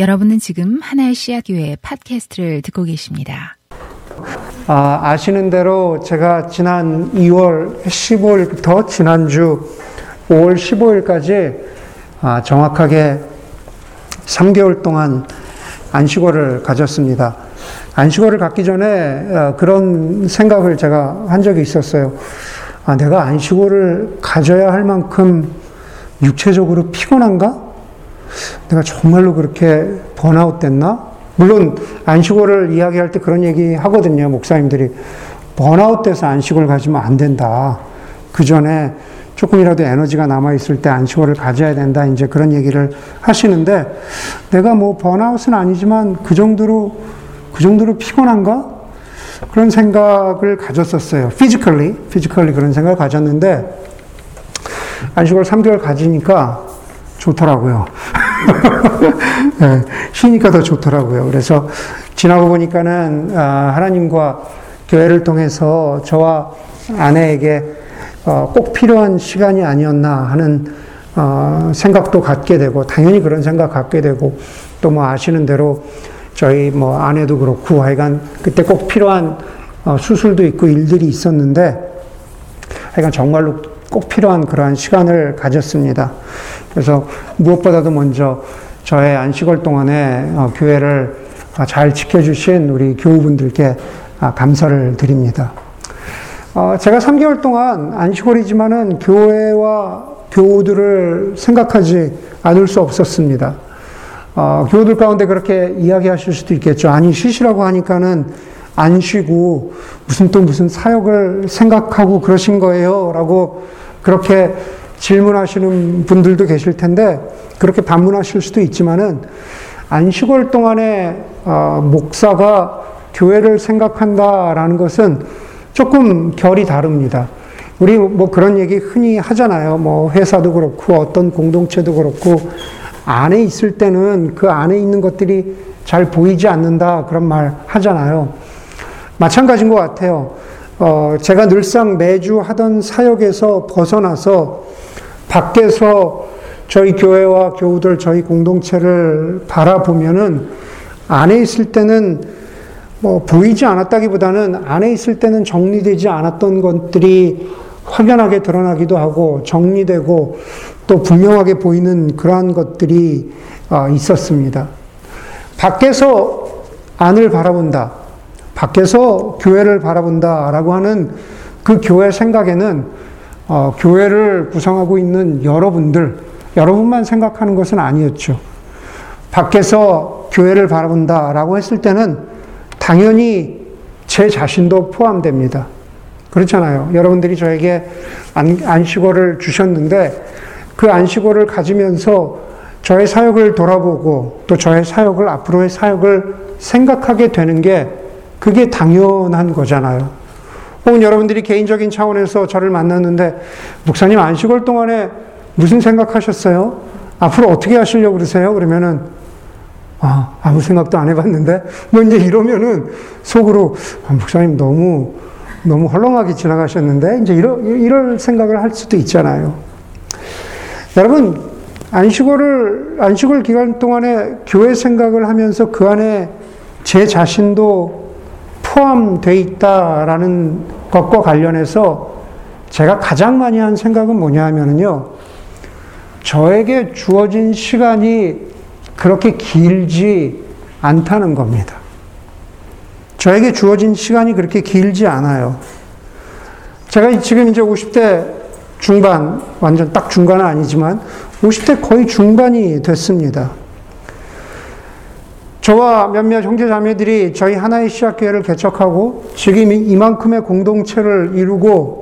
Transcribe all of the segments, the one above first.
여러분은 지금 하나의 씨앗교회 팟캐스트를 듣고 계십니다. 아, 아시는 대로 제가 지난 2월 15일부터 지난주 5월 15일까지 아, 정확하게 3개월 동안 안식월을 가졌습니다. 안식월을 갖기 전에 어, 그런 생각을 제가 한 적이 있었어요. 아, 내가 안식월을 가져야 할 만큼 육체적으로 피곤한가? 내가 정말로 그렇게 번아웃 됐나? 물론 안식월을 이야기할 때 그런 얘기 하거든요. 목사님들이 번아웃 돼서 안식월 가지면 안 된다. 그 전에 조금이라도 에너지가 남아 있을 때 안식월을 가져야 된다. 이제 그런 얘기를 하시는데 내가 뭐 번아웃은 아니지만 그 정도로 그 정도로 피곤한가? 그런 생각을 가졌었어요. physically, physically 그런 생각을 가졌는데 안식월 3개월 가지니까 좋더라고요. 네, 쉬니까 더 좋더라고요. 그래서 지나고 보니까는 아, 하나님과 교회를 통해서 저와 아내에게 어, 꼭 필요한 시간이 아니었나 하는 어, 생각도 갖게 되고 당연히 그런 생각 갖게 되고 또 뭐 아시는 대로 저희 뭐 아내도 그렇고 하여간 그때 꼭 필요한 어, 수술도 있고 일들이 있었는데 하여간 정말로 꼭 필요한 그러한 시간을 가졌습니다. 그래서 무엇보다도 먼저 저의 안식월 동안에 어, 교회를 잘 지켜주신 우리 교우분들께 아, 감사를 드립니다. 어, 제가 3개월 동안 안식월이지만은 교회와 교우들을 생각하지 않을 수 없었습니다. 어, 교우들 가운데 그렇게 이야기하실 수도 있겠죠. 아니, 쉬시라고 하니까는 안 쉬고 무슨 또 무슨 사역을 생각하고 그러신 거예요. 라고 그렇게 질문하시는 분들도 계실 텐데 그렇게 반문하실 수도 있지만은 안식월 동안에 어, 목사가 교회를 생각한다라는 것은 조금 결이 다릅니다. 우리 뭐 그런 얘기 흔히 하잖아요. 뭐 회사도 그렇고 어떤 공동체도 그렇고 안에 있을 때는 그 안에 있는 것들이 잘 보이지 않는다 그런 말 하잖아요. 마찬가지인 것 같아요. 어, 제가 늘상 매주 하던 사역에서 벗어나서 밖에서 저희 교회와 교우들, 저희 공동체를 바라보면은 안에 있을 때는 뭐 보이지 않았다기보다는 안에 있을 때는 정리되지 않았던 것들이 확연하게 드러나기도 하고 정리되고 또 분명하게 보이는 그러한 것들이 어, 있었습니다. 밖에서 안을 바라본다. 밖에서 교회를 바라본다라고 하는 그 교회 생각에는 어, 교회를 구성하고 있는 여러분들, 여러분만 생각하는 것은 아니었죠. 밖에서 교회를 바라본다라고 했을 때는 당연히 제 자신도 포함됩니다. 그렇잖아요. 여러분들이 저에게 안, 식월을 주셨는데 그 안식월을 가지면서 저의 사역을 돌아보고 또 저의 사역을 앞으로의 사역을 생각하게 되는 게 그게 당연한 거잖아요. 혹은 여러분들이 개인적인 차원에서 저를 만났는데 목사님 안식월 동안에 무슨 생각하셨어요? 앞으로 어떻게 하시려고 그러세요? 그러면은 아, 아무 생각도 안 해봤는데 뭐 이제 이러면은 속으로 아, 목사님 너무 너무 헐렁하게 지나가셨는데 이제 이러, 이럴 생각을 할 수도 있잖아요. 여러분 안식월을 안식월 기간 동안에 교회 생각을 하면서 그 안에 제 자신도 포함되어 있다라는 것과 관련해서 제가 가장 많이 한 생각은 뭐냐 하면요. 저에게 주어진 시간이 그렇게 길지 않다는 겁니다. 저에게 주어진 시간이 그렇게 길지 않아요. 제가 지금 이제 50대 중반, 완전 딱 중간은 아니지만 50대 거의 중반이 됐습니다. 저와 몇몇 형제 자매들이 저희 하나의 시학교회를 개척하고 지금 이만큼의 공동체를 이루고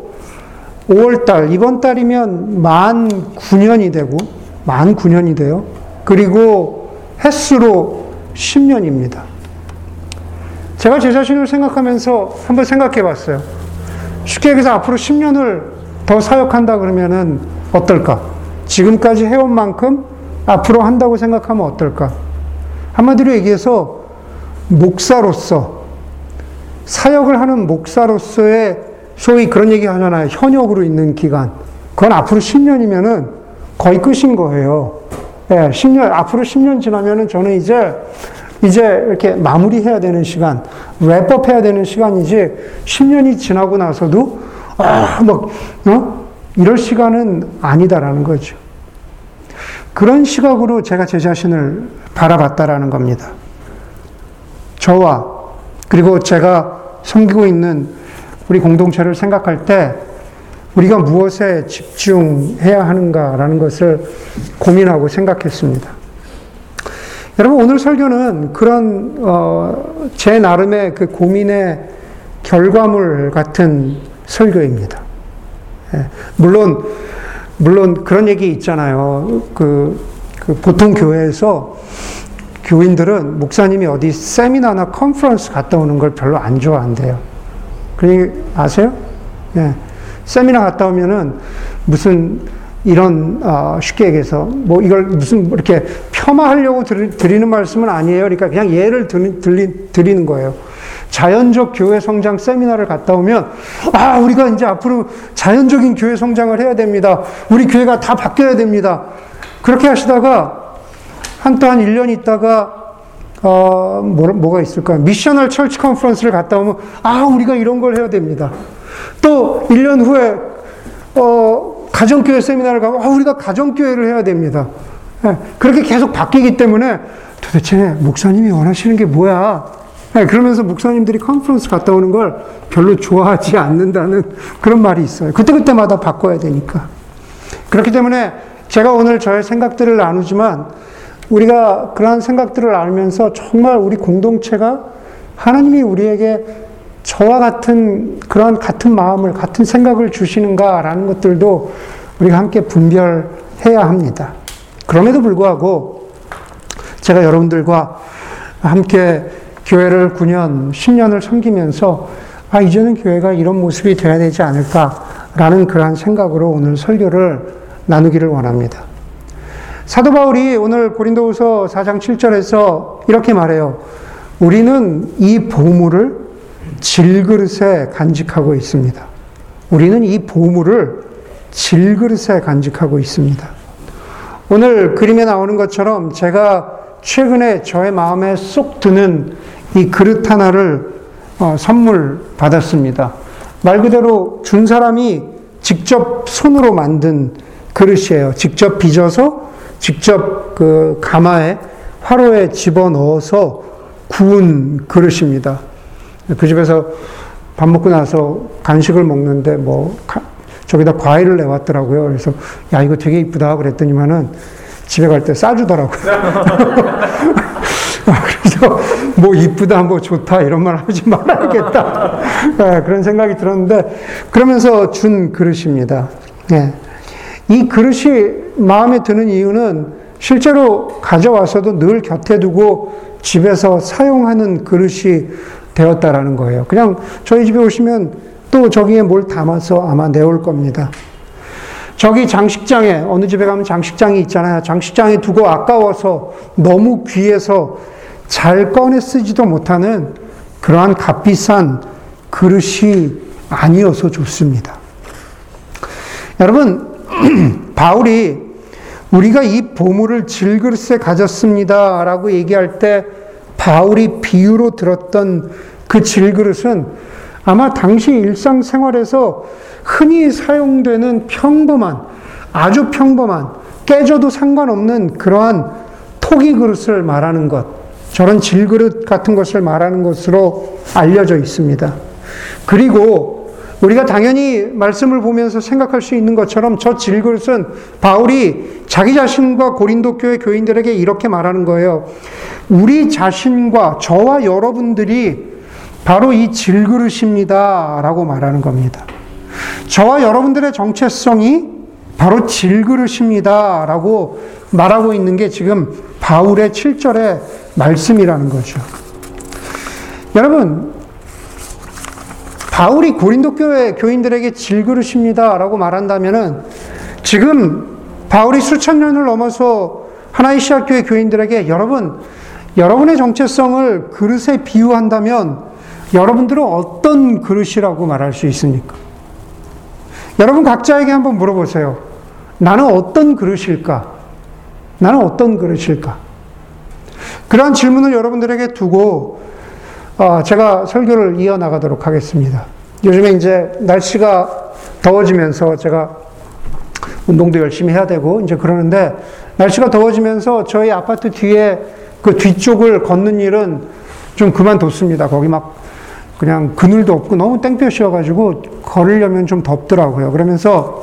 5월달, 이번 달이면 만 9년이 되고, 만 9년이 돼요. 그리고 횟수로 10년입니다. 제가 제 자신을 생각하면서 한번 생각해 봤어요. 쉽게 얘기해서 앞으로 10년을 더 사역한다 그러면은 어떨까? 지금까지 해온 만큼 앞으로 한다고 생각하면 어떨까? 한마디로 얘기해서 목사로서 사역을 하는 목사로서의 소위 그런 얘기 하잖아요. 현역으로 있는 기간. 그건 앞으로 10년이면은 거의 끝인 거예요. 예, 10년, 앞으로 10년 지나면은 저는 이제, 이제 이렇게 마무리해야 되는 시간, 랩업 해야 되는 시간이지, 10년이 지나고 나서도, 아, 막, 어? 이럴 시간은 아니다라는 거죠. 그런 시각으로 제가 제 자신을 바라봤다라는 겁니다. 저와, 그리고 제가 섬기고 있는 우리 공동체를 생각할 때, 우리가 무엇에 집중해야 하는가라는 것을 고민하고 생각했습니다. 여러분 오늘 설교는 그런 어, 제 나름의 그 고민의 결과물 같은 설교입니다. 예, 물론 물론 그런 얘기 있잖아요. 그, 그 보통 교회에서 교인들은 목사님이 어디 세미나나 컨퍼런스 갔다 오는 걸 별로 안 좋아한대요. 그 아세요? 예. 세미나 갔다 오면은 무슨 이런 어, 쉽게 얘기해서 뭐 이걸 무슨 이렇게 폄하하려고 드리 는 말씀은 아니에요. 그러니까 그냥 예를 드리, 드리는 거예요. 자연적 교회 성장 세미나를 갔다 오면 아 우리가 이제 앞으로 자연적인 교회 성장을 해야 됩니다. 우리 교회가 다 바뀌어야 됩니다. 그렇게 하시다가 한또한 1년 있다가 어, 뭐, 뭐가 있을까요? missional church conference를 갔다 오면 아 우리가 이런 걸 해야 됩니다. 또 1년 후에 어, 가정교회 세미나를 가고 아, 우리가 가정교회를 해야 됩니다. 네, 그렇게 계속 바뀌기 때문에 도대체 목사님이 원하시는 게 뭐야? 네, 그러면서 목사님들이 컨퍼런스 갔다 오는 걸 별로 좋아하지 않는다는 그런 말이 있어요. 그때그때마다 바꿔야 되니까. 그렇기 때문에 제가 오늘 저의 생각들을 나누지만 우리가 그러한 생각들을 알면서 정말 우리 공동체가 하나님이 우리에게 저와 같은 그런 같은 마음을 같은 생각을 주시는가라는 것들도 우리가 함께 분별해야 합니다. 그럼에도 불구하고 제가 여러분들과 함께 교회를 9년, 10년을 섬기면서 아 이제는 교회가 이런 모습이 되어야 되지 않을까라는 그러한 생각으로 오늘 설교를 나누기를 원합니다. 사도 바울이 오늘 고린도후서 4장 7절에서 이렇게 말해요. 우리는 이 보물을 질그릇에 간직하고 있습니다. 우리는 이 보물을 질그릇에 간직하고 있습니다. 오늘 그림에 나오는 것처럼 제가 최근에 저의 마음에 쏙 드는 이 그릇 하나를 어, 선물 받았습니다. 말 그대로 준 사람이 직접 손으로 만든 그릇이에요. 직접 빚어서 직접 그 가마에 화로에 집어 넣어서 구운 그릇입니다. 그 집에서 밥 먹고 나서 간식을 먹는데 뭐 저기다 과일을 내왔더라고요. 그래서 야 이거 되게 이쁘다 그랬더니만은 집에 갈 때 싸주더라고요. 그래서 뭐 이쁘다, 뭐 좋다 이런 말 하지 말아야겠다 네, 그런 생각이 들었는데 그러면서 준 그릇입니다. 네. 이 그릇이 마음에 드는 이유는 실제로 가져와서도 늘 곁에 두고 집에서 사용하는 그릇이 되었다라는 거예요. 그냥 저희 집에 오시면 또 저기에 뭘 담아서 아마 내올 겁니다. 저기 장식장에, 어느 집에 가면 장식장이 있잖아요. 장식장에 두고 아까워서 너무 귀해서 잘 꺼내 쓰지도 못하는 그러한 값비싼 그릇이 아니어서 좋습니다. 여러분, 바울이 우리가 이 보물을 질그릇에 가졌습니다. 라고 얘기할 때 바울이 비유로 들었던 그 질그릇은 아마 당시 일상생활에서 흔히 사용되는 평범한, 아주 평범한, 깨져도 상관없는 그러한 토기 그릇을 말하는 것, 저런 질그릇 같은 것을 말하는 것으로 알려져 있습니다. 그리고 우리가 당연히 말씀을 보면서 생각할 수 있는 것처럼 저 질그릇은 바울이 자기 자신과 고린도 교회 교인들에게 이렇게 말하는 거예요. 우리 자신과 저와 여러분들이 바로 이 질그릇입니다. 라고 말하는 겁니다. 저와 여러분들의 정체성이 바로 질그릇입니다. 라고 말하고 있는 게 지금 바울의 7절의 말씀이라는 거죠. 여러분, 바울이 고린도 교회 교인들에게 질그릇입니다라고 말한다면은 지금 바울이 수천 년을 넘어서 하나의 시학교회 교인들에게 여러분 여러분의 정체성을 그릇에 비유한다면 여러분들은 어떤 그릇이라고 말할 수 있습니까? 여러분 각자에게 한번 물어보세요. 나는 어떤 그릇일까? 나는 어떤 그릇일까? 그러한 질문을 여러분들에게 두고 어, 제가 설교를 이어나가도록 하겠습니다. 요즘에 이제 날씨가 더워지면서 제가 운동도 열심히 해야 되고 이제 그러는데 날씨가 더워지면서 저희 아파트 뒤에 그 뒤쪽을 걷는 일은 좀 그만뒀습니다. 거기 막 그냥 그늘도 없고 너무 땡볕이어가지고 걸으려면 좀 덥더라고요. 그러면서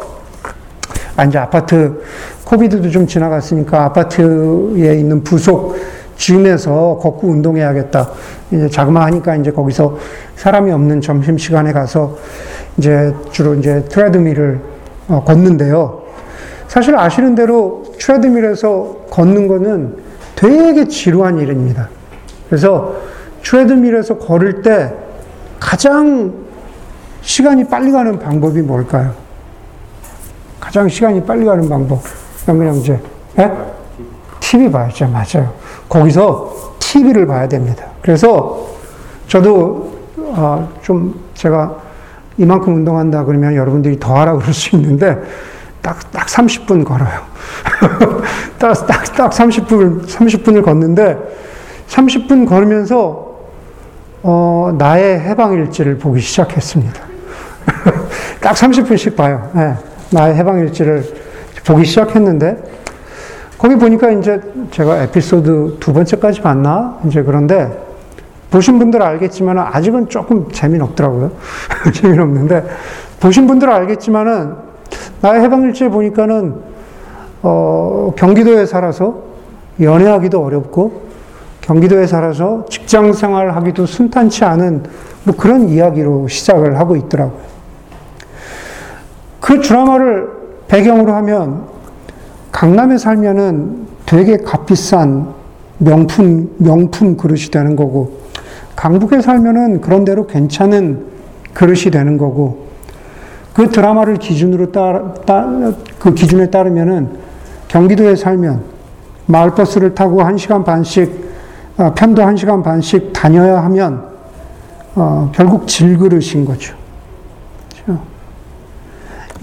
아, 이제 아파트 코비드도 좀 지나갔으니까 아파트에 있는 부속 짐에서 걷고 운동해야겠다. 이제 자그마하니까 이제 거기서 사람이 없는 점심 시간에 가서 이제 주로 이제 트레드밀을 어, 걷는데요. 사실 아시는 대로 트레드밀에서 걷는 거는 되게 지루한 일입니다. 그래서 트레드밀에서 걸을 때 가장 시간이 빨리 가는 방법이 뭘까요? 가장 시간이 빨리 가는 방법. 그냥 이제 예? TV 봐야죠. 맞아요. 거기서 TV를 봐야 됩니다. 그래서 저도 어, 좀 제가 이만큼 운동한다 그러면 여러분들이 더 하라 그럴 수 있는데 딱, 딱 30분 걸어요. 딱, 딱, 딱 30분, 30분을 걷는데 30분 걸으면서 어, 나의 해방일지를 보기 시작했습니다. 딱 30분씩 봐요. 네, 나의 해방일지를 보기 시작했는데 거기 보니까 이제 제가 에피소드 두 번째까지 봤나? 이제 그런데 보신 분들 알겠지만 아직은 조금 재미는 없더라고요. 재미는 없는데 보신 분들은 알겠지만은 나의 해방일지에 보니까는 어, 경기도에 살아서 연애하기도 어렵고 경기도에 살아서 직장 생활하기도 순탄치 않은 뭐 그런 이야기로 시작을 하고 있더라고요. 그 드라마를 배경으로 하면 강남에 살면은 되게 값비싼 명품, 명품 그릇이 되는 거고, 강북에 살면은 그런 대로 괜찮은 그릇이 되는 거고, 그 드라마를 기준으로 따, 따, 그 기준에 따르면은 경기도에 살면 마을버스를 타고 1시간 반씩, 어, 편도 1시간 반씩 다녀야 하면, 어, 결국 질그릇인 거죠. 그렇죠?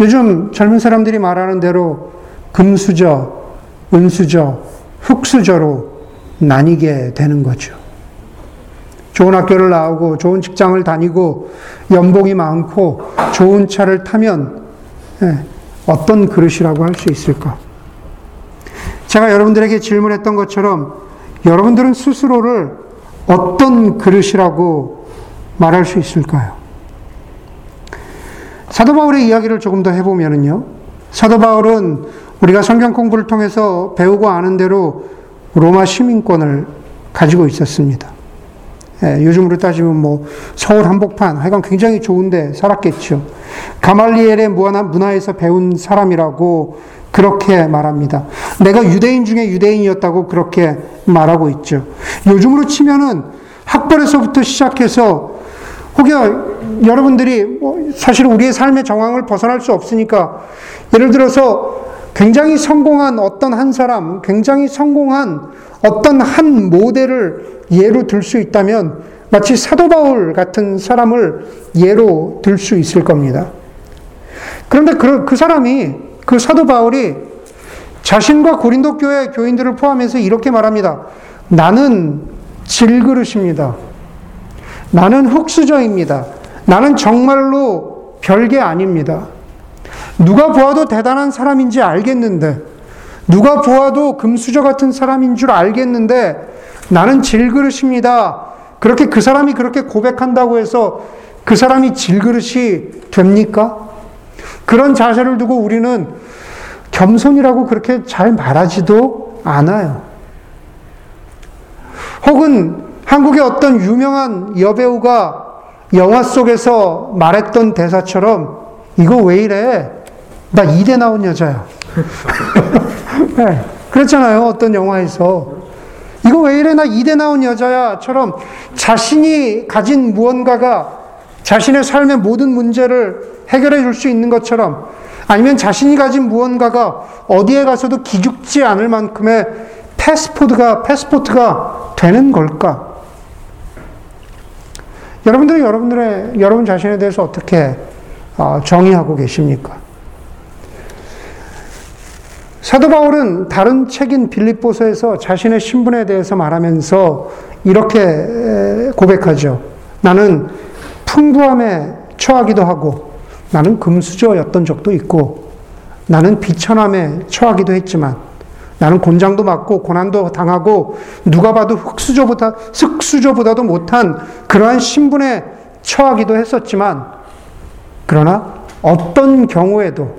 요즘 젊은 사람들이 말하는 대로 금수저, 은수저, 흙수저로 나뉘게 되는 거죠. 좋은 학교를 나오고 좋은 직장을 다니고 연봉이 많고 좋은 차를 타면 예, 어떤 그릇이라고 할 수 있을까? 제가 여러분들에게 질문했던 것처럼 여러분들은 스스로를 어떤 그릇이라고 말할 수 있을까요? 사도 바울의 이야기를 조금 더 해보면요. 사도 바울은 우리가 성경 공부를 통해서 배우고 아는 대로 로마 시민권을 가지고 있었습니다. 예, 요즘으로 따지면 뭐 서울 한복판, 하여간 굉장히 좋은데 살았겠죠. 가말리엘의 문화에서 배운 사람이라고 그렇게 말합니다. 내가 유대인 중에 유대인이었다고 그렇게 말하고 있죠. 요즘으로 치면은 학벌에서부터 시작해서 혹여 여러분들이 뭐 사실 우리의 삶의 정황을 벗어날 수 없으니까 예를 들어서 굉장히 성공한 어떤 한 사람, 굉장히 성공한 어떤 한 모델을 예로 들 수 있다면 마치 사도 바울 같은 사람을 예로 들 수 있을 겁니다. 그런데 그, 그 사람이, 그 사도 바울이 자신과 고린도 교회 교인들을 포함해서 이렇게 말합니다. 나는 질그릇입니다. 나는 흙수저입니다. 나는 정말로 별게 아닙니다. 누가 보아도 대단한 사람인지 알겠는데, 누가 보아도 금수저 같은 사람인 줄 알겠는데, 나는 질그릇입니다. 그렇게 그 사람이 그렇게 고백한다고 해서 그 사람이 질그릇이 됩니까? 그런 자세를 두고 우리는 겸손이라고 그렇게 잘 말하지도 않아요. 혹은 한국의 어떤 유명한 여배우가 영화 속에서 말했던 대사처럼 이거 왜 이래? 나 이대 나온 여자야. 네, 그렇잖아요. 어떤 영화에서. 이거 왜 이래? 나 이대 나온 여자야.처럼 자신이 가진 무언가가 자신의 삶의 모든 문제를 해결해 줄 수 있는 것처럼 아니면 자신이 가진 무언가가 어디에 가서도 기죽지 않을 만큼의 패스포트가, 패스포트가 되는 걸까? 여러분들은 여러분들의, 여러분 자신에 대해서 어떻게 어, 정의하고 계십니까? 사도 바울은 다른 책인 빌립보서에서 자신의 신분에 대해서 말하면서 이렇게 고백하죠. 나는 풍부함에 처하기도 하고 나는 금수저였던 적도 있고 나는 비천함에 처하기도 했지만 나는 곤장도 맞고 고난도 당하고 누가 봐도 흙수저보다 흙수저보다도 못한 그러한 신분에 처하기도 했었지만 그러나 어떤 경우에도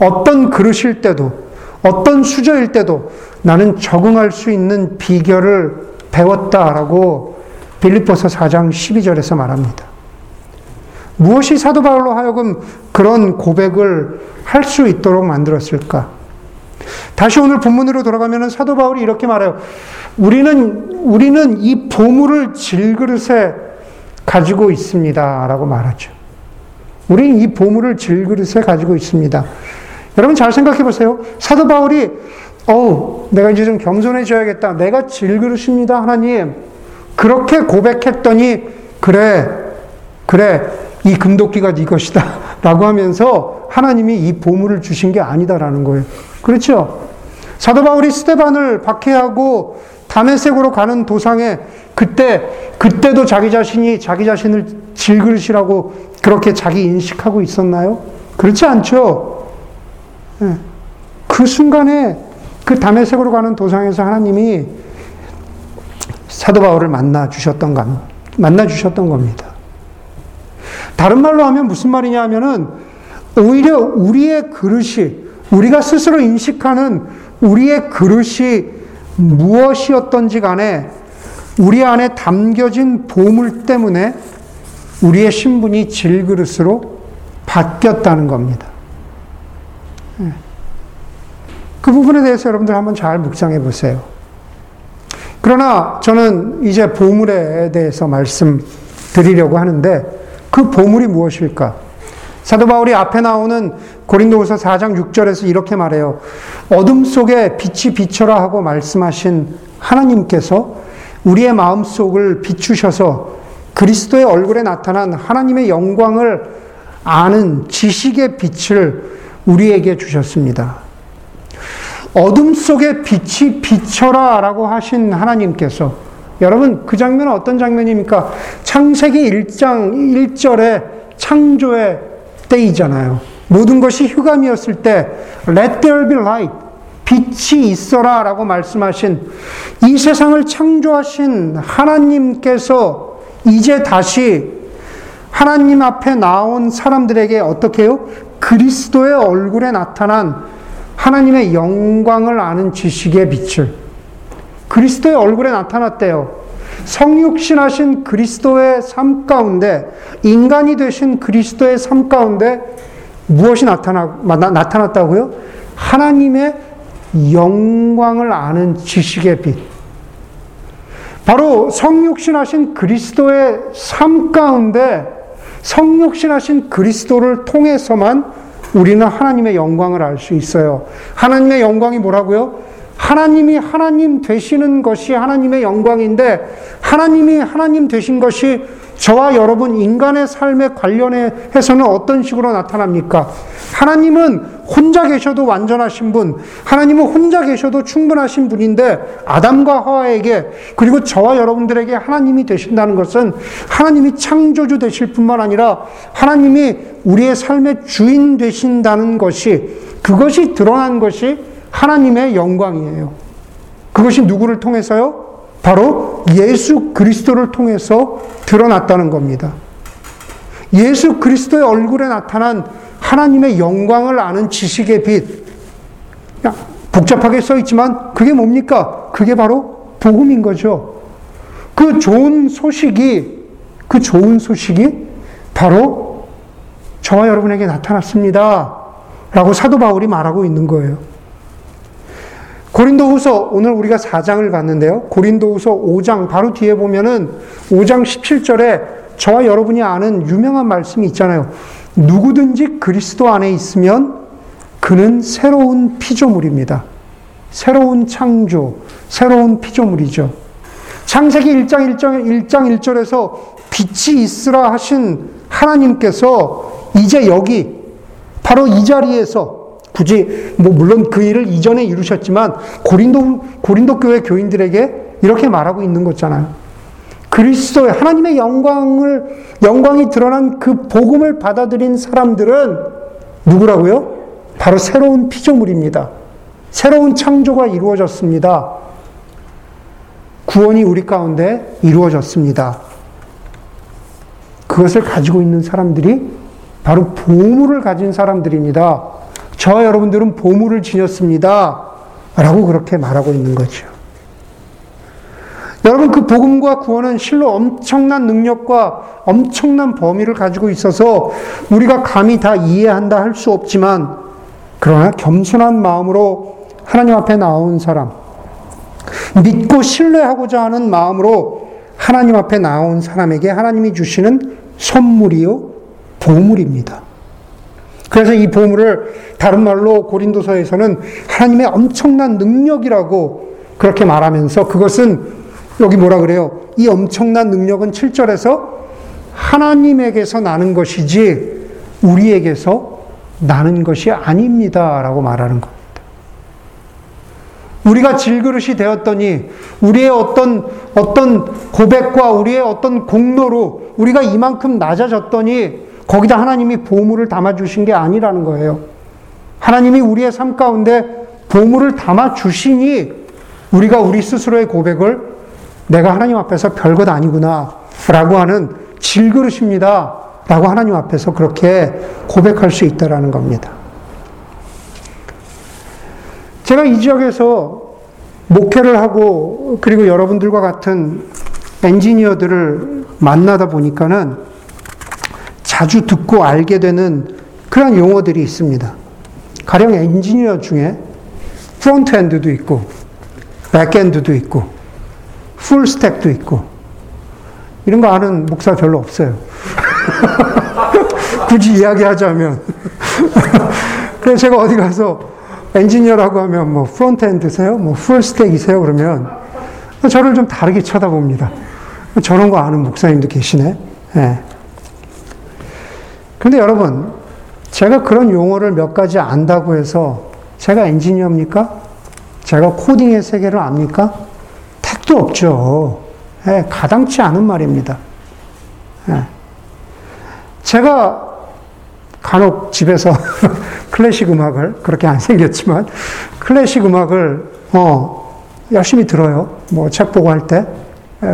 어떤 그릇일 때도 어떤 수저일 때도 나는 적응할 수 있는 비결을 배웠다라고 빌립보서 4장 12절에서 말합니다. 무엇이 사도 바울로 하여금 그런 고백을 할 수 있도록 만들었을까? 다시 오늘 본문으로 돌아가면 사도 바울이 이렇게 말해요. 우리는, 우리는 이 보물을 질그릇에 가지고 있습니다. 라고 말하죠. 우리는 이 보물을 질그릇에 가지고 있습니다. 여러분 잘 생각해 보세요. 사도 바울이, 어우, 내가 이제 좀 겸손해져야겠다. 내가 질그릇입니다. 하나님. 그렇게 고백했더니, 그래, 그래, 이 금도끼가 네 것이다. 라고 하면서 하나님이 이 보물을 주신 게 아니다라는 거예요. 그렇죠? 사도 바울이 스테반을 박해하고 다메섹으로 가는 도상에 그때, 그때도 자기 자신이 자기 자신을 질그릇이라고 그렇게 자기 인식하고 있었나요? 그렇지 않죠? 예. 그 순간에 그 다메섹으로 가는 도상에서 하나님이 사도 바울을 만나 주셨던 만나 주셨던 겁니다. 다른 말로 하면 무슨 말이냐 하면은 오히려 우리의 그릇이 우리가 스스로 인식하는 우리의 그릇이 무엇이었던지 간에 우리 안에 담겨진 보물 때문에 우리의 신분이 질그릇으로 바뀌었다는 겁니다. 예. 그 부분에 대해서 여러분들 한번 잘 묵상해 보세요. 그러나 저는 이제 보물에 대해서 말씀드리려고 하는데 그 보물이 무엇일까? 사도 바울이 앞에 나오는 고린도후서 4장 6절에서 이렇게 말해요. 어둠 속에 빛이 비춰라 하고 말씀하신 하나님께서 우리의 마음 속을 비추셔서 그리스도의 얼굴에 나타난 하나님의 영광을 아는 지식의 빛을 우리에게 주셨습니다. 어둠 속에 빛이 비춰라 라고 하신 하나님께서 여러분 그 장면은 어떤 장면입니까? 창세기 1장 1절에 창조의 때이잖아요. 모든 것이 휴감이었을 때 let there be light 빛이 있어라 라고 말씀하신 이 세상을 창조하신 하나님께서 이제 다시 하나님 앞에 나온 사람들에게 어떻게 해요? 그리스도의 얼굴에 나타난 하나님의 영광을 아는 지식의 빛을 그리스도의 얼굴에 나타났대요. 성육신하신 그리스도의 삶 가운데, 인간이 되신 그리스도의 삶 가운데 무엇이 나타나, 나 타났다고요? 하나님의 영광을 아는 지식의 빛. 바로 성육신하신 그리스도의 삶 가운데 성육신하신 그리스도를 통해서만 우리는 하나님의 영광을 알 수 있어요. 하나님의 영광이 뭐라고요? 하나님이 하나님 되시는 것이 하나님의 영광인데 하나님이 하나님 되신 것이 저와 여러분 인간의 삶에 관련해서는 어떤 식으로 나타납니까? 하나님은 혼자 계셔도 완전하신 분, 하나님은 혼자 계셔도 충분하신 분인데 아담과 하와에게 그리고 저와 여러분들에게 하나님이 되신다는 것은 하나님이 창조주 되실 뿐만 아니라 하나님이 우리의 삶의 주인 되신다는 것이 그것이 드러난 것이 하나님의 영광이에요. 그것이 누구를 통해서요? 바로 예수 그리스도를 통해서 드러났다는 겁니다. 예수 그리스도의 얼굴에 나타난 하나님의 영광을 아는 지식의 빛. 복잡하게 써 있지만 그게 뭡니까? 그게 바로 복음인 거죠. 그 좋은 소식이, 그 좋은 소식이 바로 저와 여러분에게 나타났습니다. 라고 사도 바울이 말하고 있는 거예요. 고린도후서 오늘 우리가 4장을 봤는데요. 고린도후서 5장 바로 뒤에 보면은 5장 17절에 저와 여러분이 아는 유명한 말씀이 있잖아요. 누구든지 그리스도 안에 있으면 그는 새로운 피조물입니다. 새로운 창조, 새로운 피조물이죠. 창세기 1장 1장 1장 1절에서 빛이 있으라 하신 하나님께서 이제 여기 바로 이 자리에서 굳이 뭐 물론 그 일을 이전에 이루셨지만 고린도 고린도 교회 교인들에게 이렇게 말하고 있는 거잖아요. 그리스도의 하나님의 영광을 영광이 드러난 그 복음을 받아들인 사람들은 누구라고요? 바로 새로운 피조물입니다. 새로운 창조가 이루어졌습니다. 구원이 우리 가운데 이루어졌습니다. 그것을 가지고 있는 사람들이 바로 보물을 가진 사람들입니다. 저 여러분들은 보물을 지녔습니다. 라고 그렇게 말하고 있는 거죠. 여러분, 그 복음과 구원은 실로 엄청난 능력과 엄청난 범위를 가지고 있어서 우리가 감히 다 이해한다 할 수 없지만, 그러나 겸손한 마음으로 하나님 앞에 나온 사람, 믿고 신뢰하고자 하는 마음으로 하나님 앞에 나온 사람에게 하나님이 주시는 선물이요, 보물입니다. 그래서 이 보물을 다른 말로 고린도서에서는 하나님의 엄청난 능력이라고 그렇게 말하면서 그것은 여기 뭐라 그래요? 이 엄청난 능력은 7절에서 하나님에게서 나는 것이지 우리에게서 나는 것이 아닙니다. 라고 말하는 겁니다. 우리가 질그릇이 되었더니 우리의 어떤 어떤 고백과 우리의 어떤 공로로 우리가 이만큼 낮아졌더니 거기다 하나님이 보물을 담아 주신 게 아니라는 거예요. 하나님이 우리의 삶 가운데 보물을 담아 주시니 우리가 우리 스스로의 고백을 내가 하나님 앞에서 별것 아니구나 라고 하는 질그릇입니다. 라고 하나님 앞에서 그렇게 고백할 수 있다라는 겁니다. 제가 이 지역에서 목회를 하고 그리고 여러분들과 같은 엔지니어들을 만나다 보니까는 자주 듣고 알게 되는 그런 용어들이 있습니다. 가령 엔지니어 중에 front-end도 있고 back-end도 있고 full-stack도 있고 이런 거 아는 목사 별로 없어요. 굳이 이야기하자면 그래서 제가 어디 가서 엔지니어라고 하면 뭐 front-end세요? 뭐 full-stack이세요? 그러면 저를 좀 다르게 쳐다봅니다. 저런 거 아는 목사님도 계시네. 네. 근데 여러분, 제가 그런 용어를 몇 가지 안다고 해서 제가 엔지니어입니까? 제가 코딩의 세계를 압니까? 택도 없죠. 네, 가당치 않은 말입니다. 네. 제가 간혹 집에서 클래식 음악을 그렇게 안 생겼지만 클래식 음악을 어, 열심히 들어요. 뭐 책 보고 할 때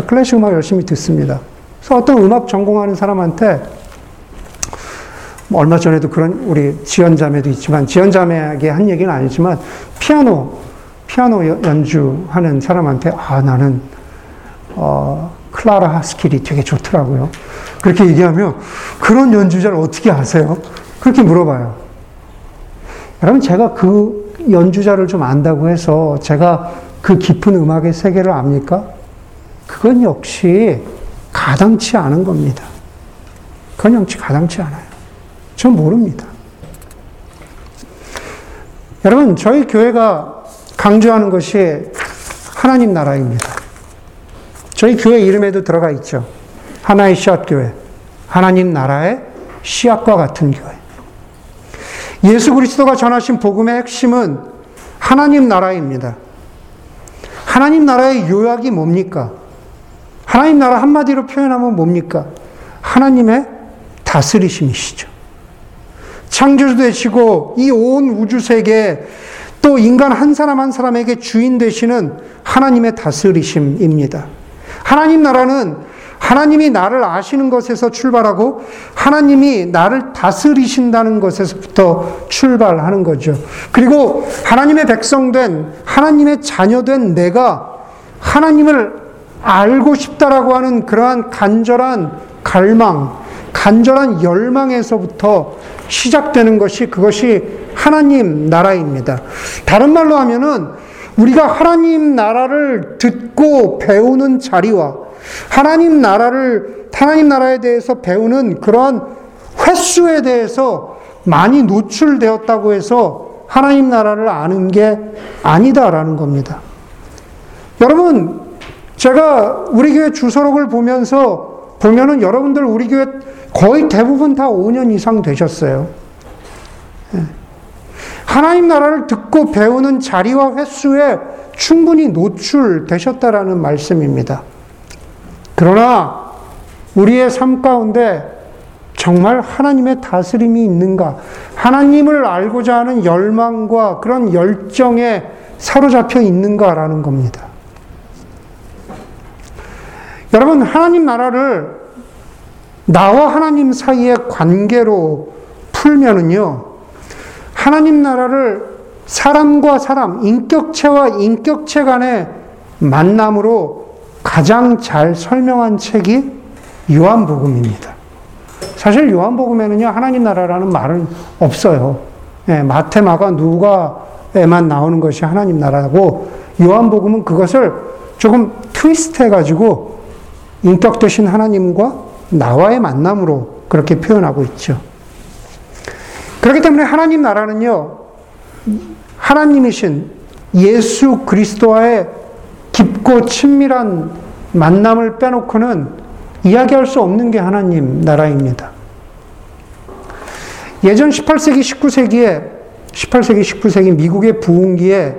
클래식 음악 열심히 듣습니다. 그래서 어떤 음악 전공하는 사람한테 뭐 얼마 전에도 그런 우리 지연자매도 있지만 지연자매에게 한 얘기는 아니지만 피아노 피아노 연주하는 사람한테 아 나는 어, 클라라 하스킬이 되게 좋더라고요. 그렇게 얘기하면 그런 연주자를 어떻게 아세요? 그렇게 물어봐요. 여러분, 제가 그 연주자를 좀 안다고 해서 제가 그 깊은 음악의 세계를 압니까? 그건 역시 가당치 않은 겁니다. 그건 역시 가당치 않아요. 전 모릅니다. 여러분, 저희 교회가 강조하는 것이 하나님 나라입니다. 저희 교회 이름에도 들어가 있죠. 하나의 씨앗 교회. 하나님 나라의 씨앗과 같은 교회. 예수 그리스도가 전하신 복음의 핵심은 하나님 나라입니다. 하나님 나라의 요약이 뭡니까? 하나님 나라 한마디로 표현하면 뭡니까? 하나님의 다스리심이시죠. 창조주 되시고 이 온 우주 세계 또 인간 한 사람 한 사람에게 주인 되시는 하나님의 다스리심입니다. 하나님 나라는 하나님이 나를 아시는 것에서 출발하고 하나님이 나를 다스리신다는 것에서부터 출발하는 거죠. 그리고 하나님의 백성된 하나님의 자녀된 내가 하나님을 알고 싶다라고 하는 그러한 간절한 갈망, 간절한 열망에서부터 시작되는 것이 그것이 하나님 나라입니다. 다른 말로 하면은 우리가 하나님 나라를 듣고 배우는 자리와 하나님 나라를, 하나님 나라에 대해서 배우는 그러한 횟수에 대해서 많이 노출되었다고 해서 하나님 나라를 아는 게 아니다라는 겁니다. 여러분, 제가 우리 교회 주소록을 보면서 보면은 여러분들 우리 교회 거의 대부분 다 5년 이상 되셨어요. 예. 하나님 나라를 듣고 배우는 자리와 횟수에 충분히 노출되셨다라는 말씀입니다. 그러나 우리의 삶 가운데 정말 하나님의 다스림이 있는가? 하나님을 알고자 하는 열망과 그런 열정에 사로잡혀 있는가라는 겁니다. 여러분, 하나님 나라를 나와 하나님 사이의 관계로 풀면은요, 하나님 나라를 사람과 사람, 인격체와 인격체 간의 만남으로 가장 잘 설명한 책이 요한복음입니다. 사실 요한복음에는요, 하나님 나라라는 말은 없어요. 예, 마테마가 누가에만 나오는 것이 하나님 나라고, 요한복음은 그것을 조금 트위스트 해가지고, 인격 되신 하나님과 나와의 만남으로 그렇게 표현하고 있죠. 그렇기 때문에 하나님 나라는요, 하나님이신 예수 그리스도와의 깊고 친밀한 만남을 빼놓고는 이야기할 수 없는 게 하나님 나라입니다. 예전 18세기, 19세기에 18세기, 19세기 미국의 부흥기에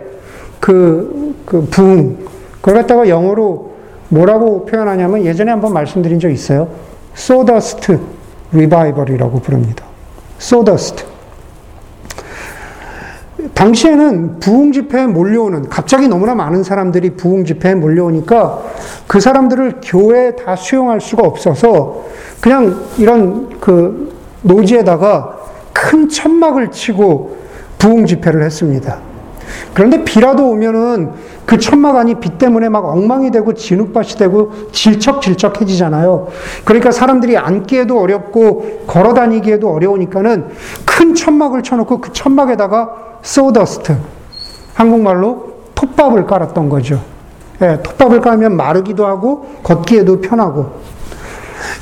그, 그 부흥, 그걸 갖다가 영어로 뭐라고 표현하냐면 예전에 한번 말씀드린 적 있어요. sawdust revival이라고 부릅니다. sawdust. 당시에는 부흥 집회에 몰려오는 갑자기 너무나 많은 사람들이 부흥 집회에 몰려오니까 그 사람들을 교회에 다 수용할 수가 없어서 그냥 이런 그 노지에다가 큰 천막을 치고 부흥 집회를 했습니다. 그런데 비라도 오면은 그 천막 안이 비 때문에 막 엉망이 되고 진흙밭이 되고 질척질척해지잖아요. 그러니까 사람들이 앉기에도 어렵고 걸어 다니기에도 어려우니까는 큰 천막을 쳐놓고 그 천막에다가 소더스트. 한국말로 톱밥을 깔았던 거죠. 예, 톱밥을 깔면 마르기도 하고 걷기에도 편하고.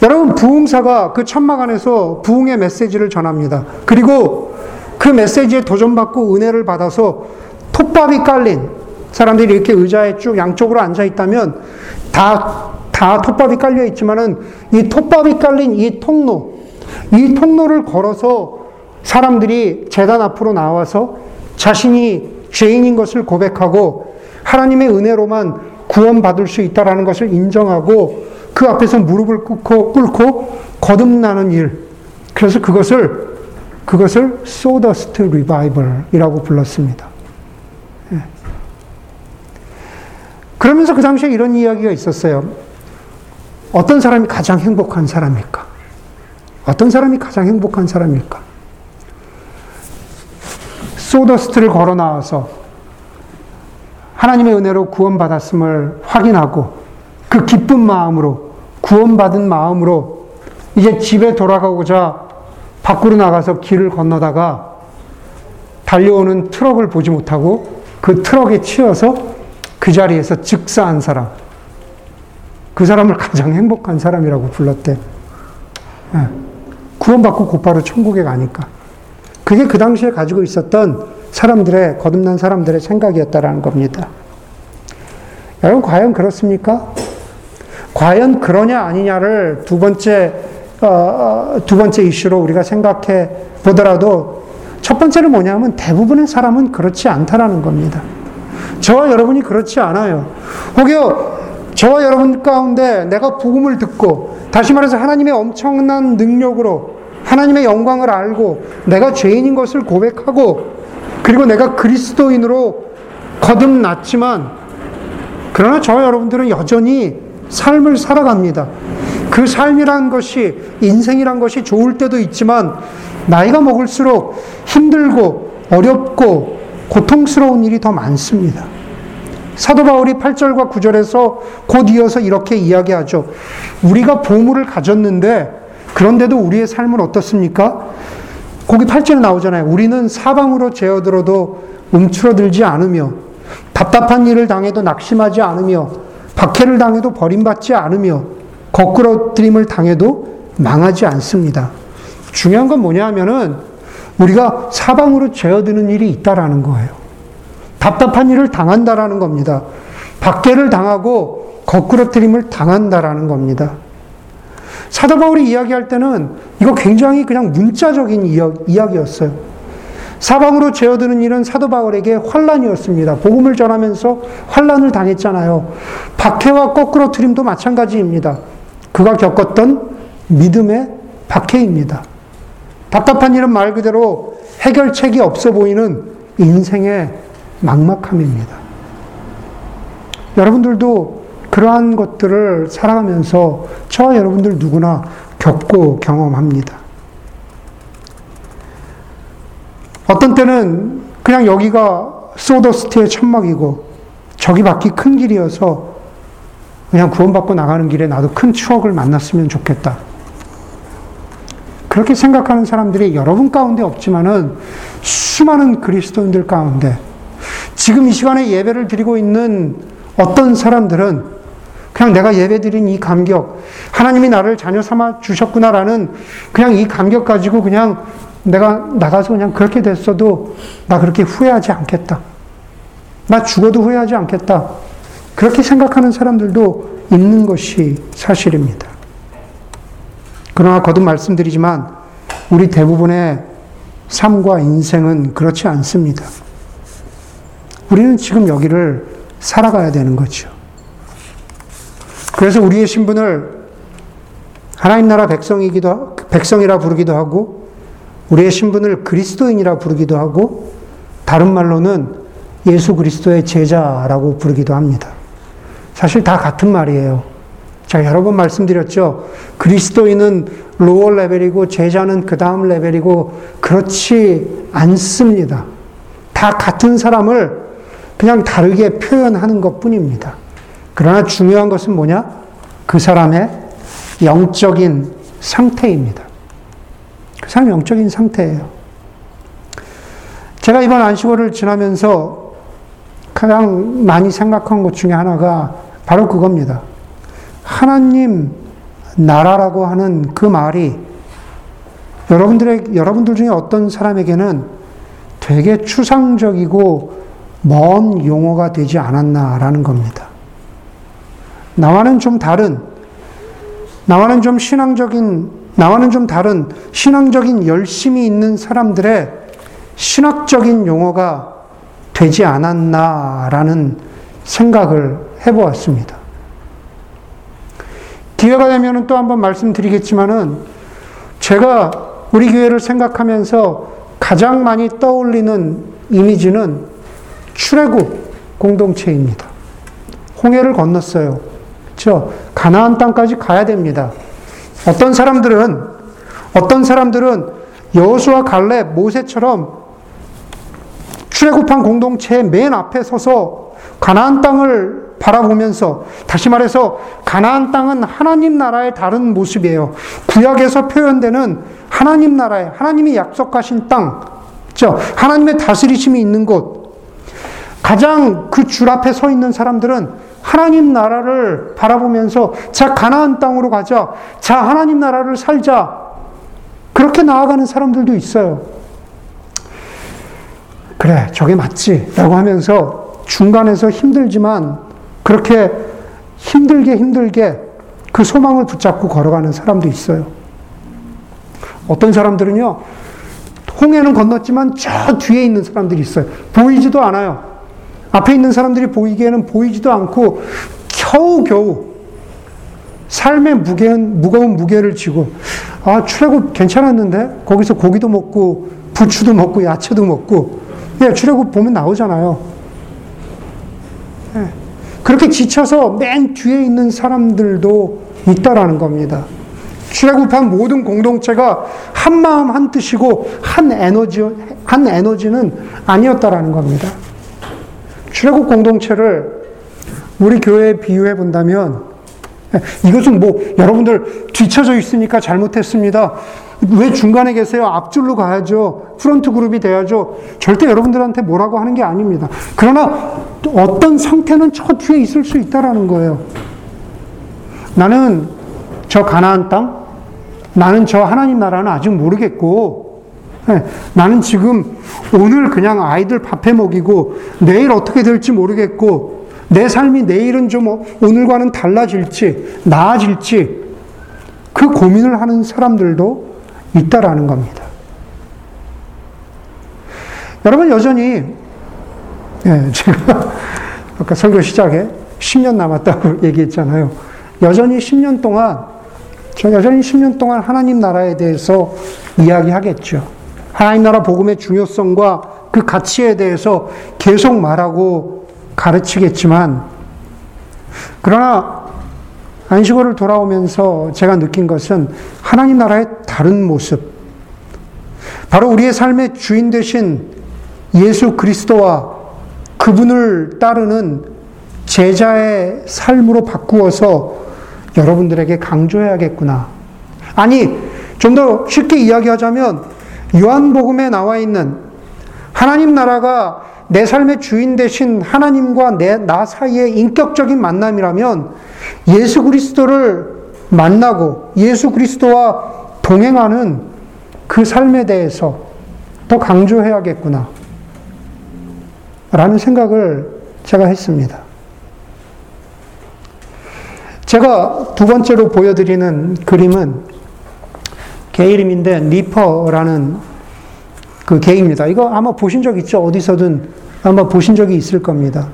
여러분, 부흥사가 그 천막 안에서 부흥의 메시지를 전합니다. 그리고 그 메시지에 도전받고 은혜를 받아서 톱밥이 깔린 사람들이 이렇게 의자에 쭉 양쪽으로 앉아 있다면 다, 다 톱밥이 깔려 있지만은 이 톱밥이 깔린 이 통로, 이 통로를 걸어서 사람들이 재단 앞으로 나와서 자신이 죄인인 것을 고백하고 하나님의 은혜로만 구원받을 수 있다라는 것을 인정하고 그 앞에서 무릎을 꿇고, 꿇고 거듭나는 일. 그래서 그것을 그것을 sawdust revival이라고 불렀습니다. 예. 그러면서 그 당시에 이런 이야기가 있었어요. 어떤 사람이 가장 행복한 사람일까? 어떤 사람이 가장 행복한 사람일까? sawdust를 걸어 나와서 하나님의 은혜로 구원받았음을 확인하고 그 기쁜 마음으로 구원받은 마음으로 이제 집에 돌아가고자 밖으로 나가서 길을 건너다가 달려오는 트럭을 보지 못하고 그 트럭에 치여서 그 자리에서 즉사한 사람. 그 사람을 가장 행복한 사람이라고 불렀대. 예. 구원받고 곧바로 천국에 가니까. 그게 그 당시에 가지고 있었던 사람들의, 거듭난 사람들의 생각이었다라는 겁니다. 여러분, 과연 그렇습니까? 과연 그러냐 아니냐를 두 번째, 어, 어, 두 번째 이슈로 우리가 생각해 보더라도 첫 번째는 뭐냐면 대부분의 사람은 그렇지 않다라는 겁니다. 저와 여러분이 그렇지 않아요. 혹여 저와 여러분 가운데 내가 복음을 듣고 다시 말해서 하나님의 엄청난 능력으로 하나님의 영광을 알고 내가 죄인인 것을 고백하고 그리고 내가 그리스도인으로 거듭났지만 그러나 저 여러분들은 여전히 삶을 살아갑니다. 그 삶이란 것이 인생이란 것이 좋을 때도 있지만 나이가 먹을수록 힘들고 어렵고 고통스러운 일이 더 많습니다. 사도 바울이 8절과 9절에서 곧 이어서 이렇게 이야기하죠. 우리가 보물을 가졌는데 그런데도 우리의 삶은 어떻습니까? 거기 8절에 나오잖아요. 우리는 사방으로 제어들어도 움츠러들지 않으며 답답한 일을 당해도 낙심하지 않으며 박해를 당해도 버림받지 않으며 거꾸로뜨림을 당해도 망하지 않습니다. 중요한 건 뭐냐 하면은 우리가 사방으로 제어드는 일이 있다라는 거예요. 답답한 일을 당한다라는 겁니다. 박해를 당하고 거꾸로뜨림을 당한다라는 겁니다. 사도 바울이 이야기할 때는 이거 굉장히 그냥 문자적인 이야기였어요. 사방으로 죄어드는 일은 사도 바울에게 환란이었습니다. 복음을 전하면서 환란을 당했잖아요. 박해와 거꾸로 트림도 마찬가지입니다. 그가 겪었던 믿음의 박해입니다. 답답한 일은 말 그대로 해결책이 없어 보이는 인생의 막막함입니다. 여러분들도 그러한 것들을 살아가면서 저와 여러분들 누구나 겪고 경험합니다. 어떤 때는 그냥 여기가 소더스트의 천막이고 저기 밖이 큰 길이어서 그냥 구원받고 나가는 길에 나도 큰 추억을 만났으면 좋겠다. 그렇게 생각하는 사람들이 여러분 가운데 없지만은 수많은 그리스도인들 가운데 지금 이 시간에 예배를 드리고 있는 어떤 사람들은 그냥 내가 예배 드린 이 감격, 하나님이 나를 자녀 삼아 주셨구나라는 그냥 이 감격 가지고 그냥 내가 나가서 그냥 그렇게 됐어도 나 그렇게 후회하지 않겠다. 나 죽어도 후회하지 않겠다. 그렇게 생각하는 사람들도 있는 것이 사실입니다. 그러나 거듭 말씀드리지만 우리 대부분의 삶과 인생은 그렇지 않습니다. 우리는 지금 여기를 살아가야 되는 거죠. 그래서 우리의 신분을 하나님 나라 백성이기도 백성이라 부르기도 하고 우리의 신분을 그리스도인이라 부르기도 하고 다른 말로는 예수 그리스도의 제자라고 부르기도 합니다. 사실 다 같은 말이에요. 자, 여러 번 말씀드렸죠. 그리스도인은 로어 레벨이고 제자는 그 다음 레벨이고 그렇지 않습니다. 다 같은 사람을 그냥 다르게 표현하는 것 뿐입니다. 그러나 중요한 것은 뭐냐? 그 사람의 영적인 상태입니다. 그 사람 영적인 상태예요. 제가 이번 안식월을 지나면서 가장 많이 생각한 것 중에 하나가 바로 그겁니다. 하나님 나라라고 하는 그 말이 여러분들의, 여러분들 중에 어떤 사람에게는 되게 추상적이고 먼 용어가 되지 않았나라는 겁니다. 나와는 좀 다른, 나와는 좀 신앙적인, 나와는 좀 다른 신앙적인 열심이 있는 사람들의 신학적인 용어가 되지 않았나라는 생각을 해보았습니다. 기회가 되면 또 한번 말씀드리겠지만은 제가 우리 교회를 생각하면서 가장 많이 떠올리는 이미지는 출애굽 공동체입니다. 홍해를 건넜어요. 그렇죠? 가나안 땅까지 가야 됩니다. 어떤 사람들은 어떤 사람들은 여호수아 갈렙 모세처럼 출애굽한 공동체의 맨 앞에 서서 가나안 땅을 바라보면서 다시 말해서 가나안 땅은 하나님 나라의 다른 모습이에요. 구약에서 표현되는 하나님 나라의 하나님이 약속하신 땅, 죠 하나님의 다스리심이 있는 곳. 가장 그 줄 앞에 서 있는 사람들은 하나님 나라를 바라보면서 자 가나안 땅으로 가자. 자 하나님 나라를 살자. 그렇게 나아가는 사람들도 있어요. 그래, 저게 맞지. 라고 하면서 중간에서 힘들지만 그렇게 힘들게 힘들게 그 소망을 붙잡고 걸어가는 사람도 있어요. 어떤 사람들은요, 홍해는 건넜지만 저 뒤에 있는 사람들이 있어요. 보이지도 않아요. 앞에 있는 사람들이 보이기에는 보이지도 않고 겨우겨우 삶의 무게, 무거운 무게를 지고, 아, 출애굽 괜찮았는데? 거기서 고기도 먹고, 부추도 먹고, 야채도 먹고, 예, 출애굽 보면 나오잖아요. 예. 그렇게 지쳐서 맨 뒤에 있는 사람들도 있다라는 겁니다. 출애굽한 모든 공동체가 한 마음 한 뜻이고 한 에너지 한 에너지는 아니었다라는 겁니다. 출애굽 공동체를 우리 교회에 비유해 본다면 이것은 뭐 여러분들 뒤쳐져 있으니까 잘못했습니다. 왜 중간에 계세요? 앞줄로 가야죠. 프론트 그룹이 돼야죠. 절대 여러분들한테 뭐라고 하는 게 아닙니다. 그러나 어떤 상태는 저 뒤에 있을 수 있다라는 거예요. 나는 저 가나안 땅, 나는 저 하나님 나라는 아직 모르겠고, 네, 나는 지금 오늘 그냥 아이들 밥해 먹이고 내일 어떻게 될지 모르겠고 내 삶이 내일은 좀 오늘과는 달라질지 나아질지 그 고민을 하는 사람들도 있다라는 겁니다. 여러분 여전히 예, 제가 아까 설교 시작에 10년 남았다고 얘기했잖아요. 여전히 10년 동안 저 여전히 10년 동안 하나님 나라에 대해서 이야기하겠죠. 하나님 나라 복음의 중요성과 그 가치에 대해서 계속 말하고 가르치겠지만 그러나 안식월을 돌아오면서 제가 느낀 것은 하나님 나라의 다른 모습 바로 우리의 삶의 주인 되신 예수 그리스도와 그분을 따르는 제자의 삶으로 바꾸어서 여러분들에게 강조해야겠구나. 아니, 좀 더 쉽게 이야기하자면 요한복음에 나와 있는 하나님 나라가 내 삶의 주인 되신 하나님과 내, 나 사이의 인격적인 만남이라면 예수 그리스도를 만나고 예수 그리스도와 동행하는 그 삶에 대해서 더 강조해야겠구나. 라는 생각을 제가 했습니다. 제가 두 번째로 보여드리는 그림은 개 이름인데 니퍼라는 그 개입니다. 이거 아마 보신 적 있죠? 어디서든 아마 보신 적이 있을 겁니다.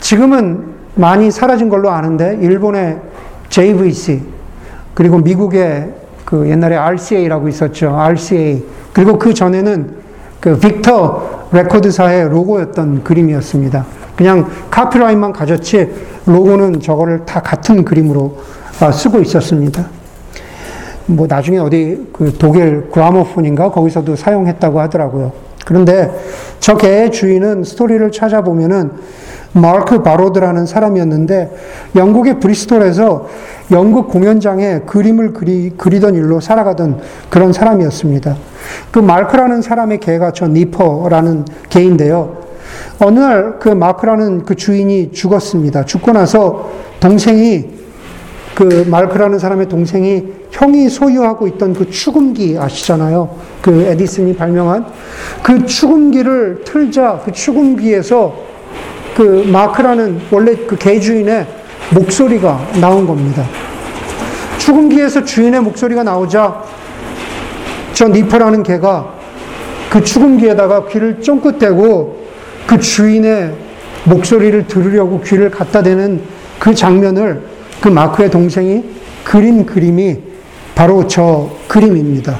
지금은 많이 사라진 걸로 아는데 일본의 JVC 그리고 미국의 그 옛날에 RCA라고 있었죠. RCA 그리고 그 전에는 그 빅터 레코드사의 로고였던 그림이었습니다. 그냥 copyright만 가졌지 로고는 저거를 다 같은 그림으로 아, 쓰고 있었습니다. 뭐 나중에 어디 그 독일 그라모폰인가 거기서도 사용했다고 하더라고요. 그런데 저 개의 주인은 스토리를 찾아보면은 마크 바로드라는 사람이었는데 영국의 브리스톨에서 영국 공연장에 그림을 그리, 그리던 일로 살아가던 그런 사람이었습니다. 그 마크라는 사람의 개가 저 니퍼라는 개인데요. 어느 날 그 마크라는 그 주인이 죽었습니다. 죽고 나서 동생이 그 마크라는 사람의 동생이 형이 소유하고 있던 그 축음기 아시잖아요. 그 에디슨이 발명한 그 축음기를 틀자 그 축음기에서 그 마크라는 원래 그 개 주인의 목소리가 나온 겁니다. 축음기에서 주인의 목소리가 나오자 저 니퍼라는 개가 그 축음기에다가 귀를 쫑긋 대고 그 주인의 목소리를 들으려고 귀를 갖다 대는 그 장면을 그 마크의 동생이 그린 그림이 바로 저 그림입니다.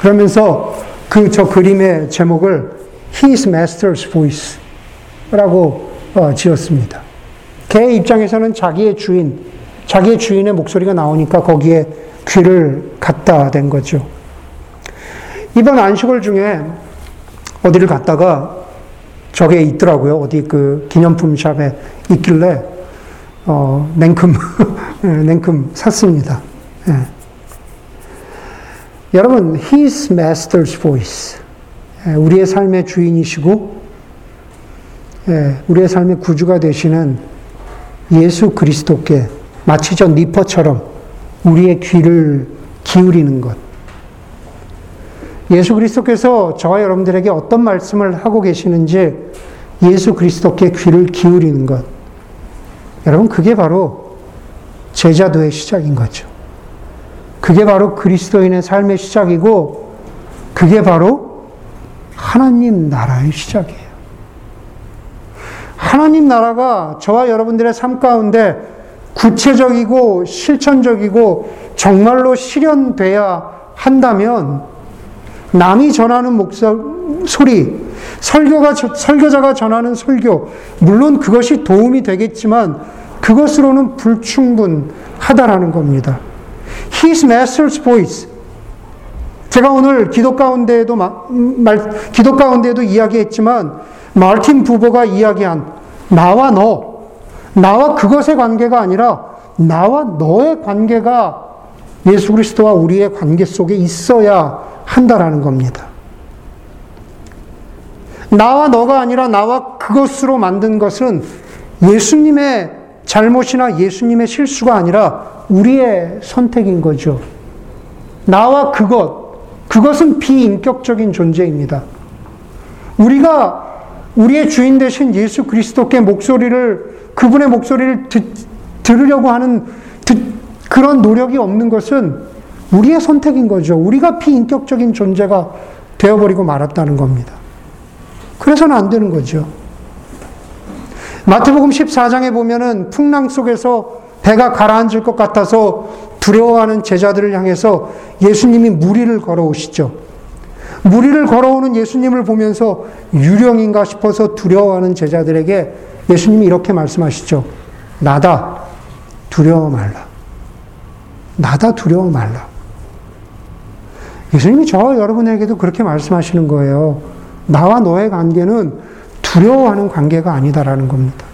그러면서 그 저 그림의 제목을 His Master's Voice 라고 어, 지었습니다. 개 입장에서는 자기의 주인, 자기의 주인의 목소리가 나오니까 거기에 귀를 갖다 댄 거죠. 이번 안식월 중에 어디를 갔다가 저게 있더라고요. 어디 그 기념품 샵에 있길래, 어, 냉큼, 냉큼 샀습니다. 예. 여러분, His Master's Voice. 예, 우리의 삶의 주인이시고, 예, 우리의 삶의 구주가 되시는 예수 그리스도께 마치 저 니퍼처럼 우리의 귀를 기울이는 것. 예수 그리스도께서 저와 여러분들에게 어떤 말씀을 하고 계시는지 예수 그리스도께 귀를 기울이는 것. 여러분, 그게 바로 제자도의 시작인 거죠. 그게 바로 그리스도인의 삶의 시작이고, 그게 바로 하나님 나라의 시작이에요. 하나님 나라가 저와 여러분들의 삶 가운데 구체적이고 실천적이고 정말로 실현돼야 한다면 남이 전하는 목소, 소리, 설교가, 설교자가 전하는 설교, 물론 그것이 도움이 되겠지만 그것으로는 불충분하다라는 겁니다. His master's voice. 제가 오늘 기도 가운데에도, 말, 기도 가운데에도 이야기했지만, 마틴 부보가 이야기한 나와 너, 나와 그것의 관계가 아니라 나와 너의 관계가 예수 그리스도와 우리의 관계 속에 있어야 한다라는 겁니다. 나와 너가 아니라 나와 그것으로 만든 것은 예수님의 잘못이나 예수님의 실수가 아니라 우리의 선택인 거죠. 나와 그것, 그것은 비인격적인 존재입니다. 우리가 우리의 주인 되신 예수 그리스도께 목소리를, 그분의 목소리를 듣, 들으려고 하는 듣, 그런 노력이 없는 것은 우리의 선택인 거죠. 우리가 비인격적인 존재가 되어버리고 말았다는 겁니다. 그래서는 안 되는 거죠. 마태복음 14장에 보면은 풍랑 속에서 배가 가라앉을 것 같아서 두려워하는 제자들을 향해서 예수님이 무리를 걸어오시죠. 무리를 걸어오는 예수님을 보면서 유령인가 싶어서 두려워하는 제자들에게 예수님이 이렇게 말씀하시죠. 나다. 두려워 말라. 나다. 두려워 말라. 예수님이 저 여러분에게도 그렇게 말씀하시는 거예요. 나와 너의 관계는 두려워하는 관계가 아니다라는 겁니다.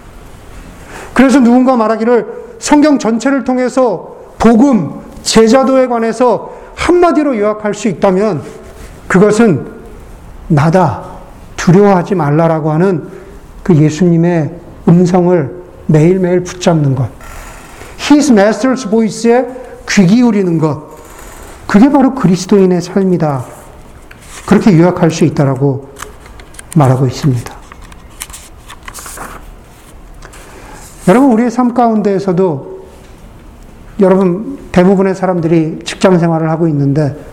그래서 누군가 말하기를 성경 전체를 통해서 복음, 제자도에 관해서 한마디로 요약할 수 있다면 그것은 나다, 두려워하지 말라라고 하는 그 예수님의 음성을 매일매일 붙잡는 것. His Master's Voice에 귀 기울이는 것. 그게 바로 그리스도인의 삶이다. 그렇게 요약할 수 있다라고 말하고 있습니다. 여러분, 우리의 삶 가운데에서도 여러분, 대부분의 사람들이 직장 생활을 하고 있는데,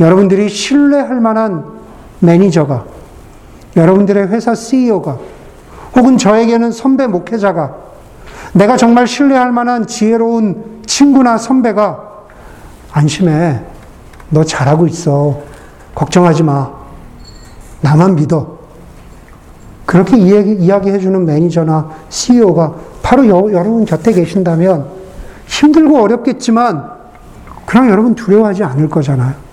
여러분들이 신뢰할 만한 매니저가, 여러분들의 회사 CEO가, 혹은 저에게는 선배 목회자가, 내가 정말 신뢰할 만한 지혜로운 친구나 선배가, 안심해. 너 잘하고 있어. 걱정하지 마. 나만 믿어. 그렇게 이야기, 이야기해주는 매니저나 CEO가 바로 여, 여러분 곁에 계신다면 힘들고 어렵겠지만 그냥 여러분 두려워하지 않을 거잖아요.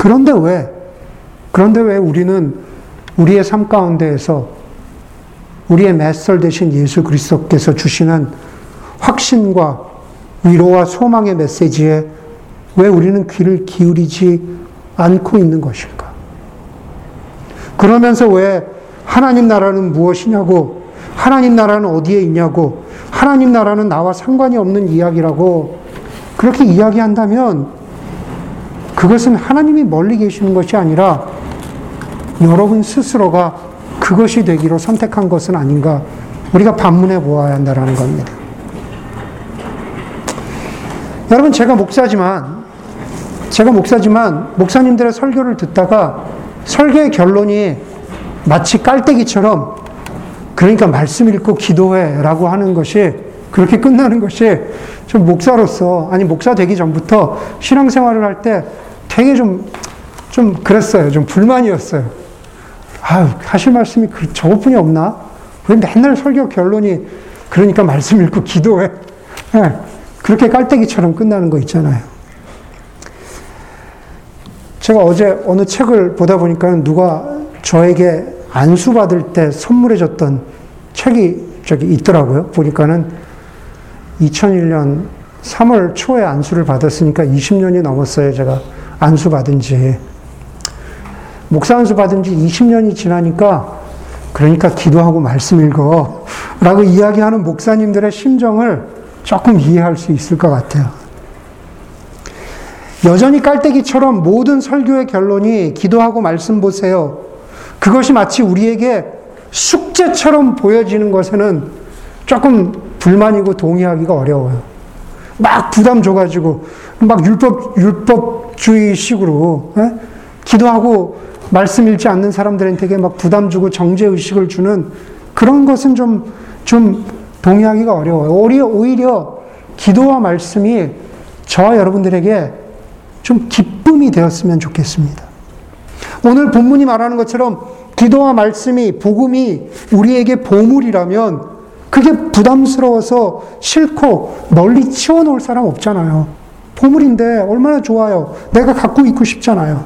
그런데 왜? 그런데 왜 우리는 우리의 삶 가운데에서 우리의 메설 대신 예수 그리스도께서 주시는 확신과 위로와 소망의 메시지에 왜 우리는 귀를 기울이지 않고 있는 것일까? 그러면서 왜 하나님 나라는 무엇이냐고, 하나님 나라는 어디에 있냐고, 하나님 나라는 나와 상관이 없는 이야기라고 그렇게 이야기한다면 그것은 하나님이 멀리 계시는 것이 아니라 여러분 스스로가 그것이 되기로 선택한 것은 아닌가 우리가 반문해 보아야 한다는 겁니다. 여러분 제가 목사지만 제가 목사지만 목사님들의 설교를 듣다가 설교의 결론이 마치 깔때기처럼 그러니까 말씀 읽고 기도해라고 하는 것이 그렇게 끝나는 것이 좀 목사로서 아니 목사 되기 전부터 신앙생활을 할 때 되게 좀 좀 그랬어요. 좀 불만이었어요. 아유 하실 말씀이 그, 저것뿐이 없나? 왜 맨날 설교 결론이 그러니까 말씀 읽고 기도해? 네, 그렇게 깔때기처럼 끝나는 거 있잖아요. 제가 어제 어느 책을 보다 보니까 누가 저에게 안수 받을 때 선물해 줬던 책이 저기 있더라고요. 보니까는 2001년 3월 초에 안수를 받았으니까 20년이 넘었어요. 제가 안수 받은 지. 목사 안수 받은 지 20년이 지나니까 그러니까 기도하고 말씀 읽어 라고 이야기하는 목사님들의 심정을 조금 이해할 수 있을 것 같아요. 여전히 깔때기처럼 모든 설교의 결론이 기도하고 말씀 보세요. 그것이 마치 우리에게 숙제처럼 보여지는 것에는 조금 불만이고 동의하기가 어려워요. 막 부담 줘가지고 막 율법 율법 주의식으로 에? 기도하고 말씀 읽지 않는 사람들한테 막 부담 주고 정죄 의식을 주는 그런 것은 좀, 좀 동의하기가 어려워요. 오히려, 오히려 기도와 말씀이 저와 여러분들에게 좀 기쁨이 되었으면 좋겠습니다. 오늘 본문이 말하는 것처럼 기도와 말씀이, 복음이 우리에게 보물이라면 그게 부담스러워서 싫고 널리 치워놓을 사람 없잖아요. 보물인데 얼마나 좋아요. 내가 갖고 있고 싶잖아요.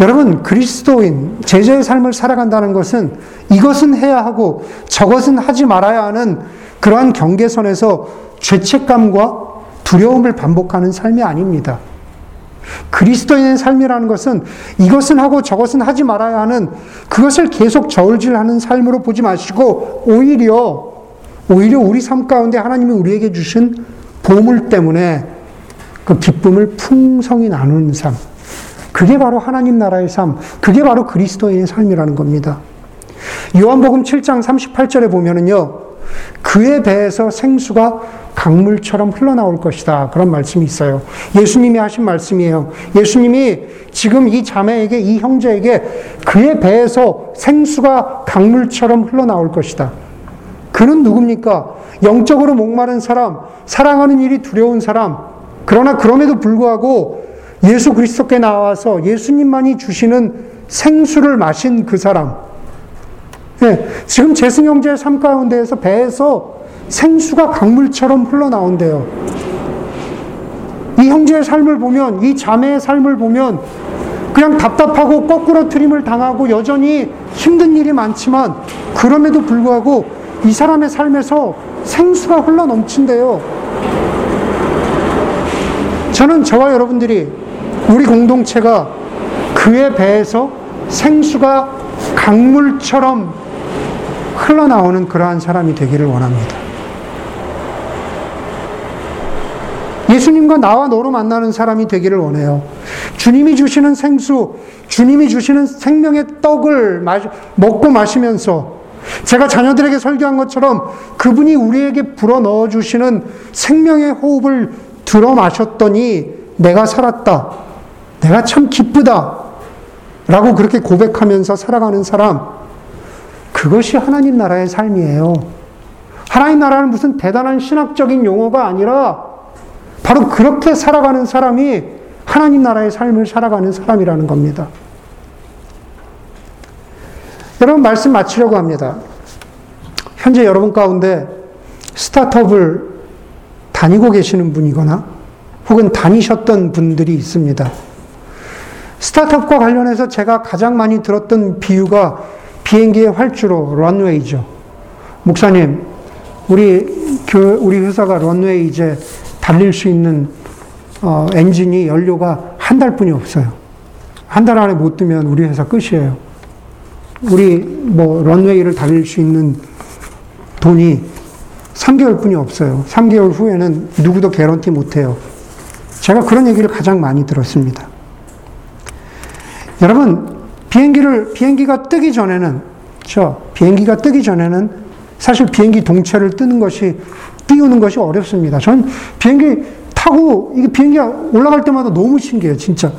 여러분, 그리스도인, 제자의 삶을 살아간다는 것은 이것은 해야 하고 저것은 하지 말아야 하는 그러한 경계선에서 죄책감과 두려움을 반복하는 삶이 아닙니다. 그리스도인의 삶이라는 것은 이것은 하고 저것은 하지 말아야 하는 그것을 계속 저울질하는 삶으로 보지 마시고 오히려 오히려 우리 삶 가운데 하나님이 우리에게 주신 보물 때문에 그 기쁨을 풍성히 나누는 삶. 그게 바로 하나님 나라의 삶, 그게 바로 그리스도인의 삶이라는 겁니다. 요한복음 7장 38절에 보면은요, 그의 배에서 생수가 강물처럼 흘러나올 것이다. 그런 말씀이 있어요. 예수님이 하신 말씀이에요. 예수님이 지금 이 자매에게, 이 형제에게 그의 배에서 생수가 강물처럼 흘러나올 것이다. 그는 누굽니까? 영적으로 목마른 사람, 사랑하는 일이 두려운 사람, 그러나 그럼에도 불구하고 예수 그리스도께 나와서 예수님만이 주시는 생수를 마신 그 사람. 네, 지금 재승 형제의 삶 가운데에서 배에서 생수가 강물처럼 흘러나온대요. 이 형제의 삶을 보면, 이 자매의 삶을 보면, 그냥 답답하고 거꾸로 트림을 당하고 여전히 힘든 일이 많지만, 그럼에도 불구하고 이 사람의 삶에서 생수가 흘러 넘친대요. 저는 저와 여러분들이 우리 공동체가 그의 배에서 생수가 강물처럼 흘러나오는 그러한 사람이 되기를 원합니다. 예수님과 나와 너로 만나는 사람이 되기를 원해요. 주님이 주시는 생수, 주님이 주시는 생명의 떡을 먹고 마시면서 제가 자녀들에게 설교한 것처럼 그분이 우리에게 불어 넣어 주시는 생명의 호흡을 들어 마셨더니 내가 살았다. 내가 참 기쁘다. 라고 그렇게 고백하면서 살아가는 사람. 그것이 하나님 나라의 삶이에요. 하나님 나라는 무슨 대단한 신학적인 용어가 아니라 바로 그렇게 살아가는 사람이 하나님 나라의 삶을 살아가는 사람이라는 겁니다. 여러분 말씀 마치려고 합니다. 현재 여러분 가운데 스타트업을 다니고 계시는 분이거나 혹은 다니셨던 분들이 있습니다. 스타트업과 관련해서 제가 가장 많이 들었던 비유가 비행기의 활주로 런웨이죠. 목사님, 우리 교 우리 회사가 런웨이 이제 달릴 수 있는 어, 엔진이 연료가 한 달뿐이 없어요. 한 달 안에 못 뜨면 우리 회사 끝이에요. 우리 뭐 런웨이를 달릴 수 있는 돈이 3개월 뿐이 없어요. 3개월 후에는 누구도 개런티 못 해요. 제가 그런 얘기를 가장 많이 들었습니다. 여러분, 비행기를, 비행기가 뜨기 전에는, 저, 비행기가 뜨기 전에는 사실 비행기 동체를 뜨는 것이, 띄우는 것이 어렵습니다. 전 비행기 타고, 이게 비행기가 올라갈 때마다 너무 신기해요, 진짜.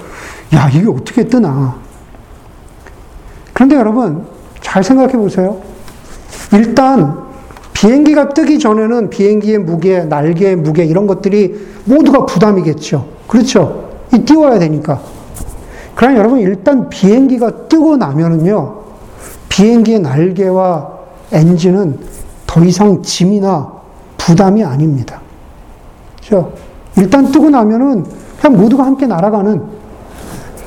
야, 이게 어떻게 뜨나. 그런데 여러분, 잘 생각해 보세요. 일단, 비행기가 뜨기 전에는 비행기의 무게, 날개의 무게, 이런 것들이 모두가 부담이겠죠. 그렇죠? 이 띄워야 되니까. 그러나 여러분, 일단 비행기가 뜨고 나면은요, 비행기의 날개와 엔진은 더 이상 짐이나 부담이 아닙니다. 그죠? 일단 뜨고 나면은 그냥 모두가 함께 날아가는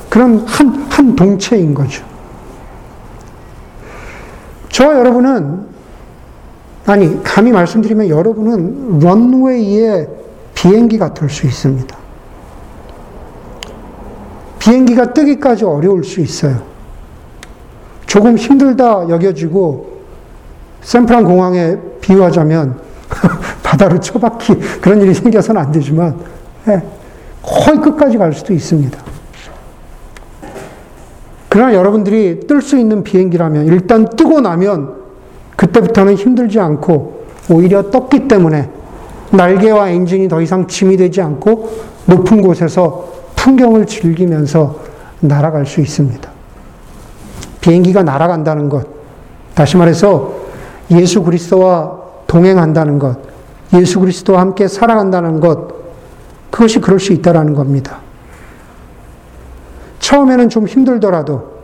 그런 한, 한 동체인 거죠. 저와 여러분은, 아니, 감히 말씀드리면 여러분은 런웨이에 비행기가 될수 있습니다. 비행기가 뜨기까지 어려울 수 있어요. 조금 힘들다 여겨지고 샌프란 공항에 비유하자면 바다로 처박히 그런 일이 생겨서는 안 되지만 네, 거의 끝까지 갈 수도 있습니다. 그러나 여러분들이 뜰 수 있는 비행기라면 일단 뜨고 나면 그때부터는 힘들지 않고 오히려 떴기 때문에 날개와 엔진이 더 이상 짐이 되지 않고 높은 곳에서 풍경을 즐기면서 날아갈 수 있습니다. 비행기가 날아간다는 것, 다시 말해서 예수 그리스도와 동행한다는 것, 예수 그리스도와 함께 살아간다는 것, 그것이 그럴 수 있다라는 겁니다. 처음에는 좀 힘들더라도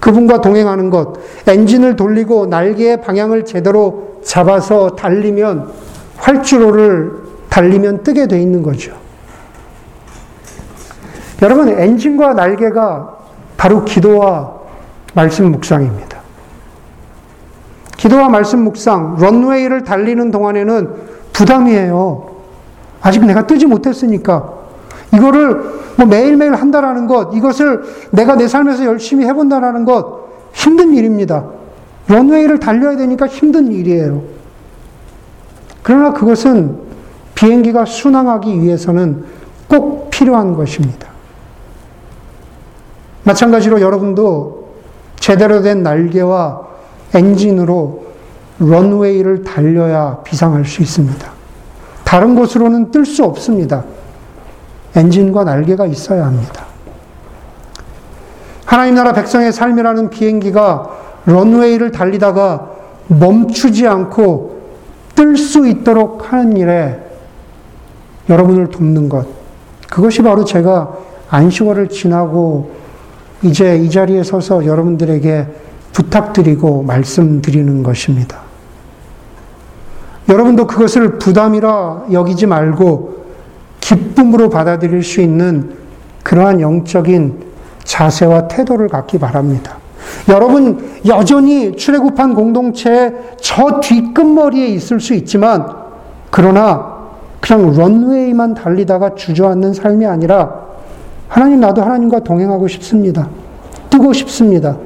그분과 동행하는 것, 엔진을 돌리고 날개의 방향을 제대로 잡아서 달리면 활주로를 달리면 뜨게 돼 있는 거죠. 여러분, 엔진과 날개가 바로 기도와 말씀 묵상입니다. 기도와 말씀 묵상, 런웨이를 달리는 동안에는 부담이에요. 아직 내가 뜨지 못했으니까. 이거를 뭐 매일매일 한다라는 것, 이것을 내가 내 삶에서 열심히 해본다라는 것, 힘든 일입니다. 런웨이를 달려야 되니까 힘든 일이에요. 그러나 그것은 비행기가 순항하기 위해서는 꼭 필요한 것입니다. 마찬가지로 여러분도 제대로 된 날개와 엔진으로 런웨이를 달려야 비상할 수 있습니다. 다른 곳으로는 뜰 수 없습니다. 엔진과 날개가 있어야 합니다. 하나님 나라 백성의 삶이라는 비행기가 런웨이를 달리다가 멈추지 않고 뜰 수 있도록 하는 일에 여러분을 돕는 것. 그것이 바로 제가 안식월을 지나고 이제 이 자리에 서서 여러분들에게 부탁드리고 말씀드리는 것입니다. 여러분도 그것을 부담이라 여기지 말고 기쁨으로 받아들일 수 있는 그러한 영적인 자세와 태도를 갖기 바랍니다. 여러분 여전히 출애굽한 공동체의 저 뒷끝머리에 있을 수 있지만 그러나 그냥 런웨이만 달리다가 주저앉는 삶이 아니라 하나님 나도 하나님과 동행하고 싶습니다. 뜨고 싶습니다.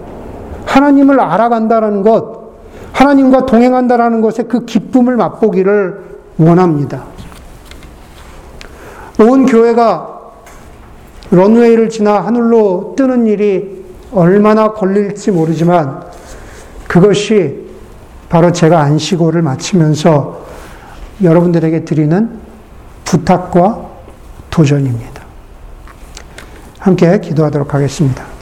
하나님을 알아간다라는 것, 하나님과 동행한다라는 것에 그 기쁨을 맛보기를 원합니다. 온 교회가 런웨이를 지나 하늘로 뜨는 일이 얼마나 걸릴지 모르지만 그것이 바로 제가 안식오를 마치면서 여러분들에게 드리는 부탁과 도전입니다. 함께 기도하도록 하겠습니다.